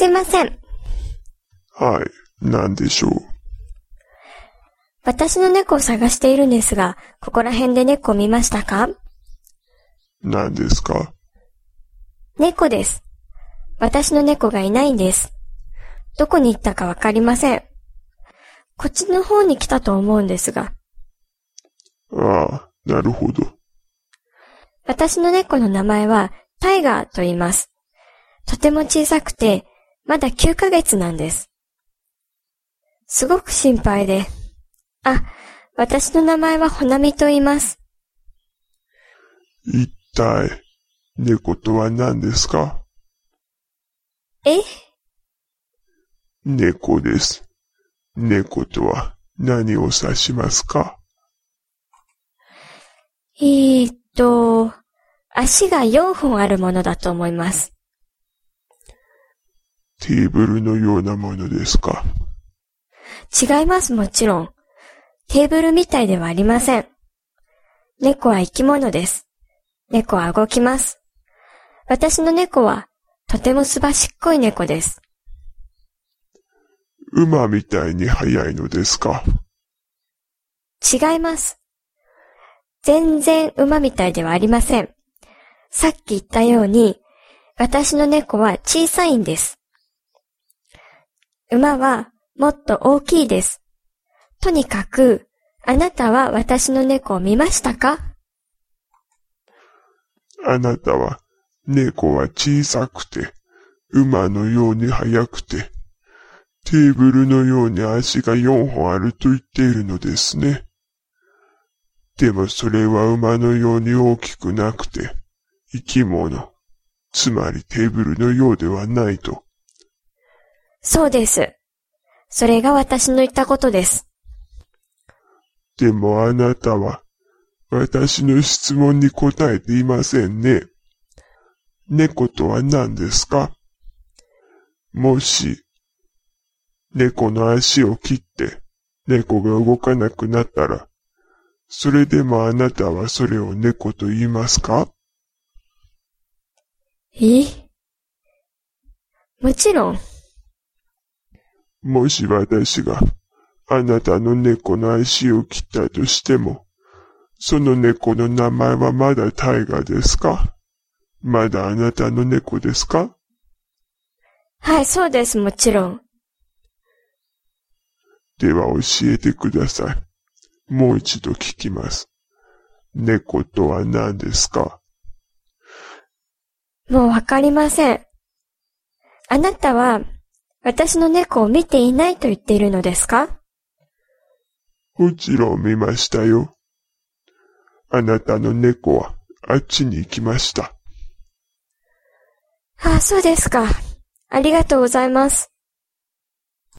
すいません。はい、何でしょう？私の猫を探しているんですが、ここら辺で猫を見ましたか？何ですか？猫です。私の猫がいないんです。どこに行ったかわかりません。こっちの方に来たと思うんですが、ああ、なるほど。私の猫の名前はタイガーと言います。とても小さくて、まだ9ヶ月なんです。すごく心配で。あ、私の名前はほなみと言います。一体、猫とは何ですか？え？猫です。猫とは何を指しますか？えーっと、足が4本あるものだと思います。テーブルのようなものですか？違います、もちろん。テーブルみたいではありません。猫は生き物です。猫は動きます。私の猫は、とてもすばしっこい猫です。馬みたいに速いのですか？違います。全然馬みたいではありません。さっき言ったように、私の猫は小さいんです。馬はもっと大きいです。とにかく、あなたは私の猫を見ましたか？あなたは、猫は小さくて、馬のように速くて、テーブルのように足が4本あると言っているのですね。でもそれは馬のように大きくなくて、生き物、つまりテーブルのようではないと。そうです。それが私の言ったことです。でもあなたは、私の質問に答えていませんね。猫とは何ですか？もし、猫の足を切って、猫が動かなくなったら、それでもあなたはそれを猫と言いますか？え？もちろん、もし私があなたの猫の足を切ったとしても、その猫の名前はまだタイガーですか？まだあなたの猫ですか？はい、そうです、もちろん。では教えてください。もう一度聞きます。猫とは何ですか？もうわかりません。あなたは、私の猫を見ていないと言っているのですか？もちろん見ましたよ。あなたの猫はあっちに行きました。ああ、そうですか。ありがとうございます。